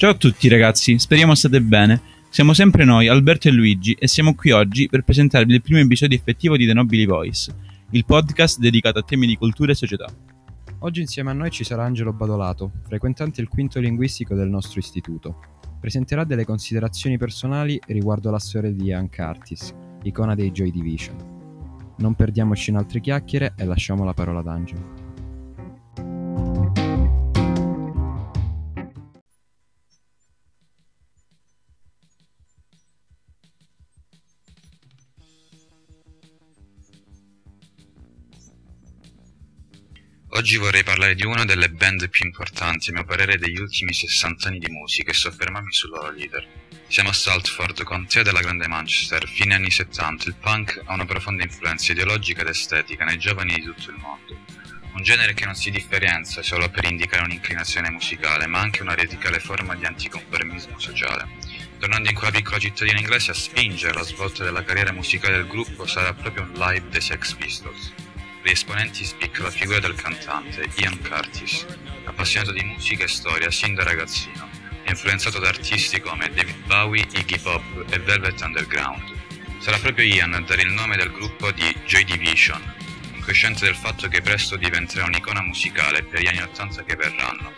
Ciao a tutti ragazzi, speriamo state bene. Siamo sempre noi, Alberto e Luigi, e siamo qui oggi per presentarvi il primo episodio effettivo di The Nobili Voice, il podcast dedicato a temi di cultura e società. Oggi insieme a noi ci sarà Angelo Badolato, frequentante il quinto linguistico del nostro istituto. Presenterà delle considerazioni personali riguardo la storia di Ian Curtis, icona dei Joy Division. Non perdiamoci in altre chiacchiere e lasciamo la parola ad Angelo. Oggi vorrei parlare di una delle band più importanti, a mio parere, degli ultimi 60 anni di musica e soffermarmi sul loro leader. Siamo a Saltford, contea della Grande Manchester, fine anni 70. Il punk ha una profonda influenza ideologica ed estetica nei giovani di tutto il mondo. Un genere che non si differenzia solo per indicare un'inclinazione musicale, ma anche una radicale forma di anticonformismo sociale. Tornando in quella piccola cittadina inglese a spingere la svolta della carriera musicale del gruppo sarà proprio un live dei Sex Pistols. Gli esponenti spicca la figura del cantante Ian Curtis, appassionato di musica e storia sin da ragazzino influenzato da artisti come David Bowie, Iggy Pop e Velvet Underground. Sarà proprio Ian a dare il nome del gruppo di Joy Division, incosciente del fatto che presto diventerà un'icona musicale per gli anni 80 che verranno.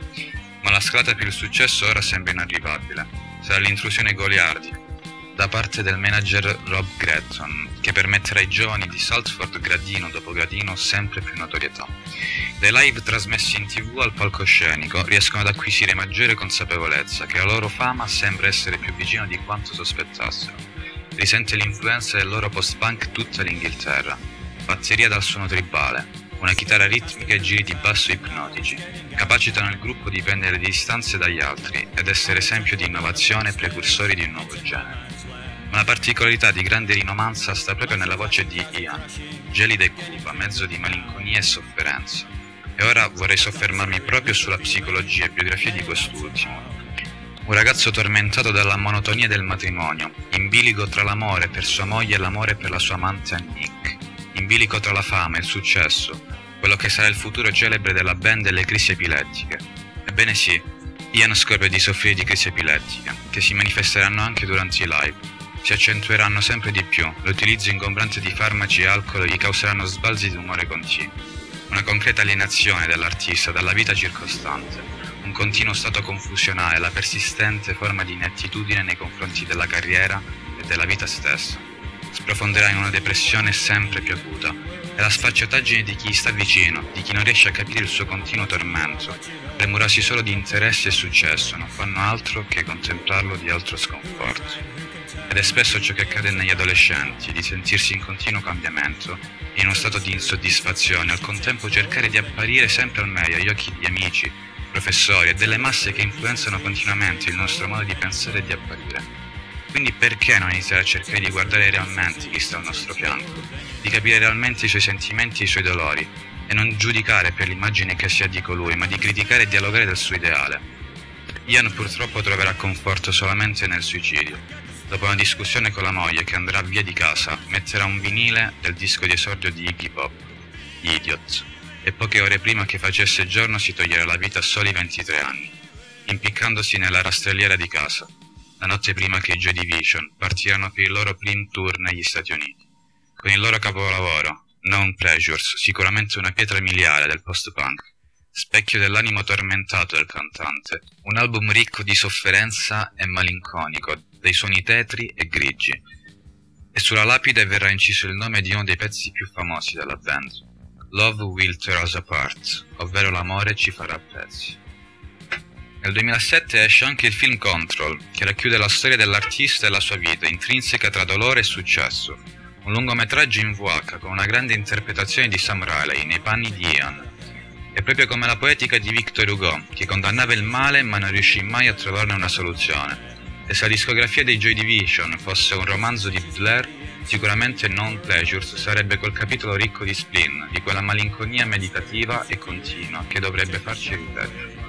Ma la scalata per il successo ora sembra inarrivabile. Sarà l'intrusione goliardica da parte del manager Rob Gretton, che permetterà ai giovani di Saltford gradino dopo gradino sempre più notorietà. Dai live trasmessi in tv al palcoscenico riescono ad acquisire maggiore consapevolezza che la loro fama sembra essere più vicina di quanto sospettassero. Risente l'influenza del loro post-punk tutta l'Inghilterra. Batteria dal suono tribale, una chitarra ritmica e giri di basso ipnotici, capacitano il gruppo di prendere distanze dagli altri ed essere esempio di innovazione e precursori di un nuovo genere. La particolarità di grande rinomanza sta proprio nella voce di Ian, gelida e cupa, mezzo di malinconia e sofferenza. E ora vorrei soffermarmi proprio sulla psicologia e biografia di quest'ultimo. Un ragazzo tormentato dalla monotonia del matrimonio, in bilico tra l'amore per sua moglie e l'amore per la sua amante Nick, in bilico tra la fama e il successo, quello che sarà il futuro celebre della band delle crisi epilettiche. Ebbene sì, Ian scopre di soffrire di crisi epilettiche, che si manifesteranno anche durante i live. Si accentueranno sempre di più, l'utilizzo ingombrante di farmaci e alcol gli causeranno sbalzi di umore continui. Una concreta alienazione dell'artista dalla vita circostante, un continuo stato confusionale, la persistente forma di inettitudine nei confronti della carriera e della vita stessa. Sprofonderà in una depressione sempre più acuta e la sfacciataggine di chi sta vicino, di chi non riesce a capire il suo continuo tormento, premurosi solo di interessi e successo, non fanno altro che contemplarlo di altro sconforto. Ed è spesso ciò che accade negli adolescenti, di sentirsi in continuo cambiamento, in uno stato di insoddisfazione, al contempo cercare di apparire sempre al meglio agli occhi di amici, professori e delle masse che influenzano continuamente il nostro modo di pensare e di apparire. Quindi perché non iniziare a cercare di guardare realmente chi sta al nostro fianco, di capire realmente i suoi sentimenti e i suoi dolori, e non giudicare per l'immagine che si ha di colui, ma di criticare e dialogare del suo ideale. Ian purtroppo troverà conforto solamente nel suicidio, Dopo una discussione con la moglie che andrà via di casa, metterà un vinile del disco di esordio di Iggy Pop, Idiot, e poche ore prima che facesse giorno si toglierà la vita a soli 23 anni, impiccandosi nella rastrelliera di casa, la notte prima che i Joy Division partiranno per il loro prim tour negli Stati Uniti. Con il loro capolavoro, Known Pleasures, sicuramente una pietra miliare del post-punk, specchio dell'animo tormentato del cantante, un album ricco di sofferenza e malinconico, dai suoni tetri e grigi, e sulla lapide verrà inciso il nome di uno dei pezzi più famosi della band, Love Will Tear Us Apart, ovvero l'amore ci farà pezzi. Nel 2007 esce anche il film Control, che racchiude la storia dell'artista e la sua vita, intrinseca tra dolore e successo. Un lungometraggio in VH con una grande interpretazione di Sam Riley nei panni di Ian. È proprio come la poetica di Victor Hugo, che condannava il male ma non riuscì mai a trovarne una soluzione. E se la discografia dei Joy Division fosse un romanzo di Blair, sicuramente Non Pleasures sarebbe quel capitolo ricco di spleen, di quella malinconia meditativa e continua che dovrebbe farci riflettere.